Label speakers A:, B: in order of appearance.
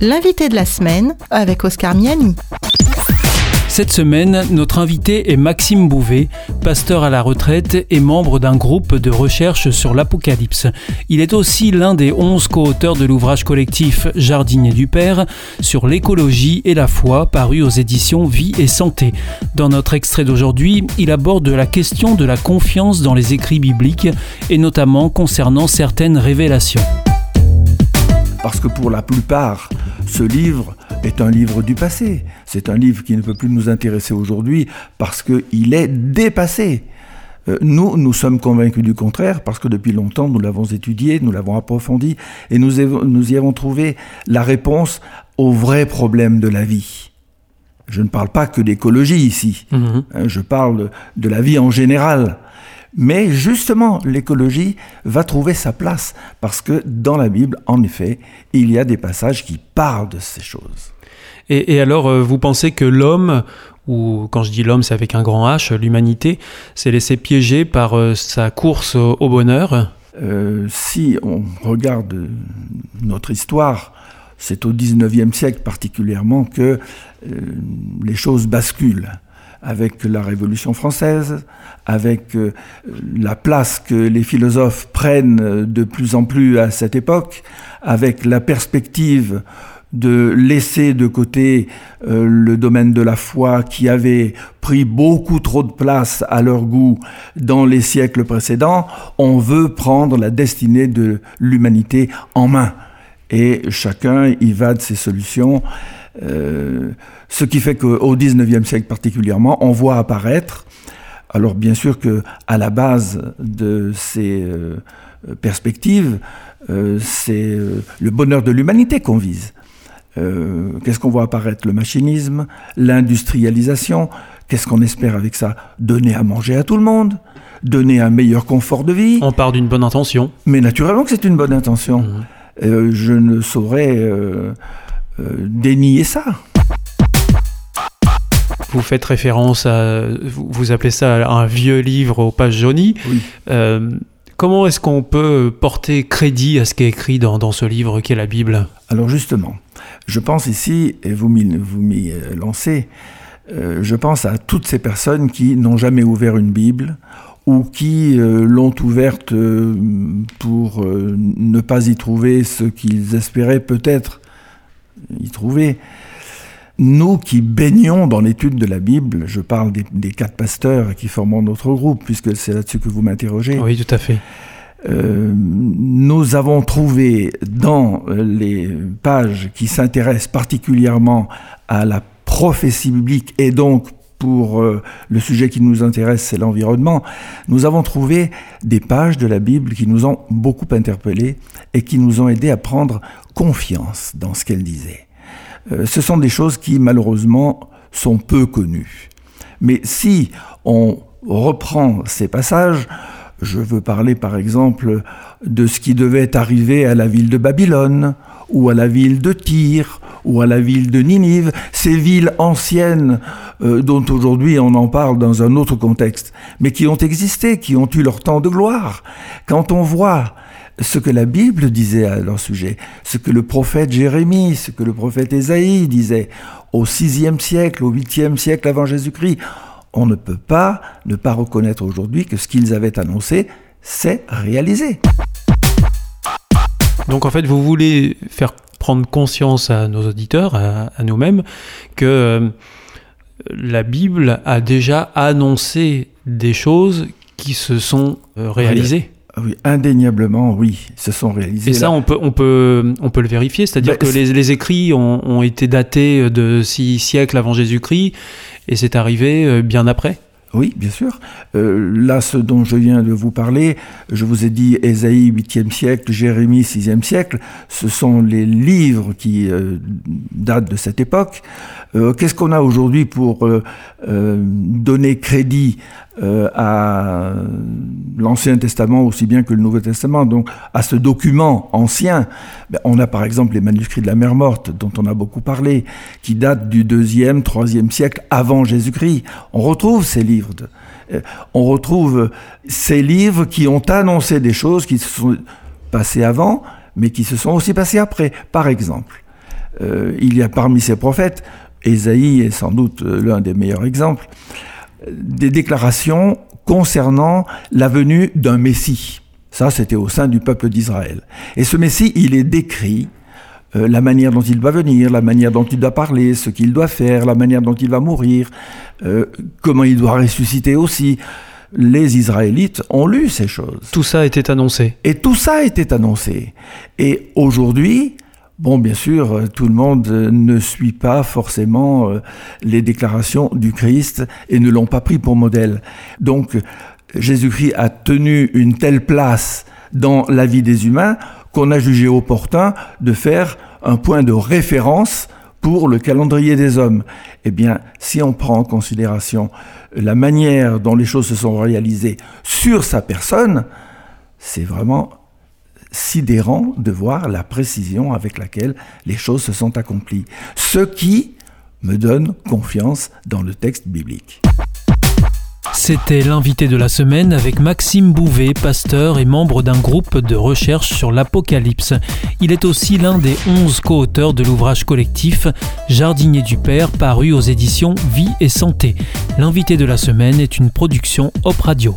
A: L'invité de la semaine avec Oscar Miani.
B: Cette semaine, notre invité est Maxime Bouvet, pasteur à la retraite et membre d'un groupe de recherche sur l'Apocalypse. Il est aussi l'un des onze co-auteurs de l'ouvrage collectif Jardinier du Père sur l'écologie et la foi paru aux éditions Vie et Santé. Dans notre extrait d'aujourd'hui, il aborde la question de la confiance dans les écrits bibliques et notamment concernant certaines révélations.
C: Parce que pour la plupart, ce livre est un livre du passé. C'est un livre qui ne peut plus nous intéresser aujourd'hui parce qu'il est dépassé. Euh, nous, nous sommes convaincus du contraire parce que depuis longtemps, nous l'avons étudié, nous l'avons approfondi et nous, nous y avons trouvé la réponse aux vrais problèmes de la vie. Je ne parle pas que d'écologie ici, mhm. hein, je parle de la vie en général. Mais justement, l'écologie va trouver sa place parce que dans la Bible, en effet, il y a des passages qui parlent de ces choses.
B: Et, alors, euh, vous pensez que l'homme, ou quand je dis l'homme, c'est avec un grand H, l'humanité, s'est laissé piéger par euh, sa course au bonheur?
C: Euh, Si on regarde notre histoire, c'est au 19e siècle particulièrement que les choses basculent avec la Révolution française, avec euh, la place que les philosophes prennent de plus en plus à cette époque, avec la perspective de laisser de côté euh, le domaine de la foi qui avait pris beaucoup trop de place à leur goût dans les siècles précédents, on veut prendre la destinée de l'humanité en main. Et chacun y va de ses solutions. Euh, ce qui fait qu'au XIXe siècle particulièrement, on voit apparaître, alors bien sûr que à la base de ces euh, perspectives, euh, c'est le bonheur de l'humanité qu'on vise. Qu'est-ce qu'on voit apparaître? Le machinisme, l'industrialisation. Qu'est-ce qu'on espère avec ça? Donner à manger à tout le monde donner un meilleur confort de vie.
B: On part d'une bonne intention.
C: Mais naturellement que c'est une bonne intention. Mmh. Je ne saurais euh, dénier ça.
B: Vous faites référence à, vous appelez ça un vieux livre aux pages jaunies. Euh, comment est-ce qu'on peut porter crédit à ce qui est écrit dans, ce livre qui est la Bible?
C: Alors justement, je pense ici, et vous m'y euh, lancez, je pense à toutes ces personnes qui n'ont jamais ouvert une Bible ou qui l'ont ouverte pour ne pas y trouver ce qu'ils espéraient peut-être y trouver. Nous qui baignons dans l'étude de la Bible, je parle des, quatre pasteurs qui forment notre groupe, puisque c'est là-dessus que vous m'interrogez.
B: Oui, tout à fait.
C: Euh, nous avons trouvé dans les pages qui s'intéressent particulièrement à la prophétie biblique et donc pour euh, le sujet qui nous intéresse, c'est l'environnement, nous avons trouvé des pages de la Bible qui nous ont beaucoup interpellés et qui nous ont aidés à prendre confiance dans ce qu'elle disait. Euh, ce sont des choses qui, malheureusement, sont peu connues. Mais si on reprend ces passages, je veux parler par exemple de ce qui devait arriver à la ville de Babylone, ou à la ville de Tyr, ou à la ville de Ninive, ces villes anciennes euh, dont aujourd'hui on en parle dans un autre contexte, mais qui ont existé, qui ont eu leur temps de gloire. Quand on voit ce que la Bible disait à leur sujet, ce que le prophète Jérémie, ce que le prophète Ésaïe disait au VIe siècle, au 8e siècle avant Jésus-Christ, on ne peut pas ne pas reconnaître aujourd'hui que ce qu'ils avaient annoncé s'est réalisé.
B: Donc en fait, vous voulez faire prendre conscience à nos auditeurs, à, nous-mêmes, que euh, la Bible a déjà annoncé des choses qui se sont euh, réalisées.
C: Oui, indéniablement, oui, se sont réalisées.
B: Et ça, on peut, on peut, on peut le vérifier, c'est-à-dire ben, que les, les, écrits ont, ont, été datés de six siècles avant Jésus-Christ, et c'est arrivé euh, bien après
C: oui, bien sûr. Euh, là, ce dont je viens de vous parler, je vous ai dit Ésaïe 8e siècle, Jérémie 6e siècle, ce sont les livres qui euh, datent de cette époque. Euh, qu'est-ce qu'on a aujourd'hui pour donner crédit à l'Ancien Testament aussi bien que le Nouveau Testament, donc à ce document ancien ben, On a par exemple les manuscrits de la mer morte, dont on a beaucoup parlé, qui datent du 2e, 3e siècle avant Jésus-Christ. On retrouve ces livres euh, on retrouve ces livres qui ont annoncé des choses qui se sont passées avant, mais qui se sont aussi passées après. Par exemple, euh, il y a parmi ces prophètes, Ésaïe est sans doute euh, l'un des meilleurs exemples, des déclarations concernant la venue d'un Messie. Ça, c'était au sein du peuple d'Israël. Et ce Messie, il est décrit, euh, la manière dont il va venir, la manière dont il doit parler, ce qu'il doit faire, la manière dont il va mourir, euh, comment il doit ressusciter aussi. Les Israélites ont lu ces choses.
B: Tout ça était annoncé.
C: Et tout ça était annoncé. Et aujourd'hui, Bon, bien sûr, euh, tout le monde euh, ne suit pas forcément euh, les déclarations du Christ et ne l'ont pas pris pour modèle. Donc, Jésus-Christ a tenu une telle place dans la vie des humains qu'on a jugé opportun de faire un point de référence pour le calendrier des hommes. Eh bien, si on prend en considération la manière dont les choses se sont réalisées sur sa personne, c'est vraiment sidérant de voir la précision avec laquelle les choses se sont accomplies. Ce qui me donne confiance dans le texte biblique.
B: C'était l'invité de la semaine avec Maxime Bouvet, pasteur et membre d'un groupe de recherche sur l'Apocalypse. Il est aussi l'un des onze co-auteurs de l'ouvrage collectif Jardinier du Père paru aux éditions Vie et Santé. L'invité de la semaine est une production Op Radio.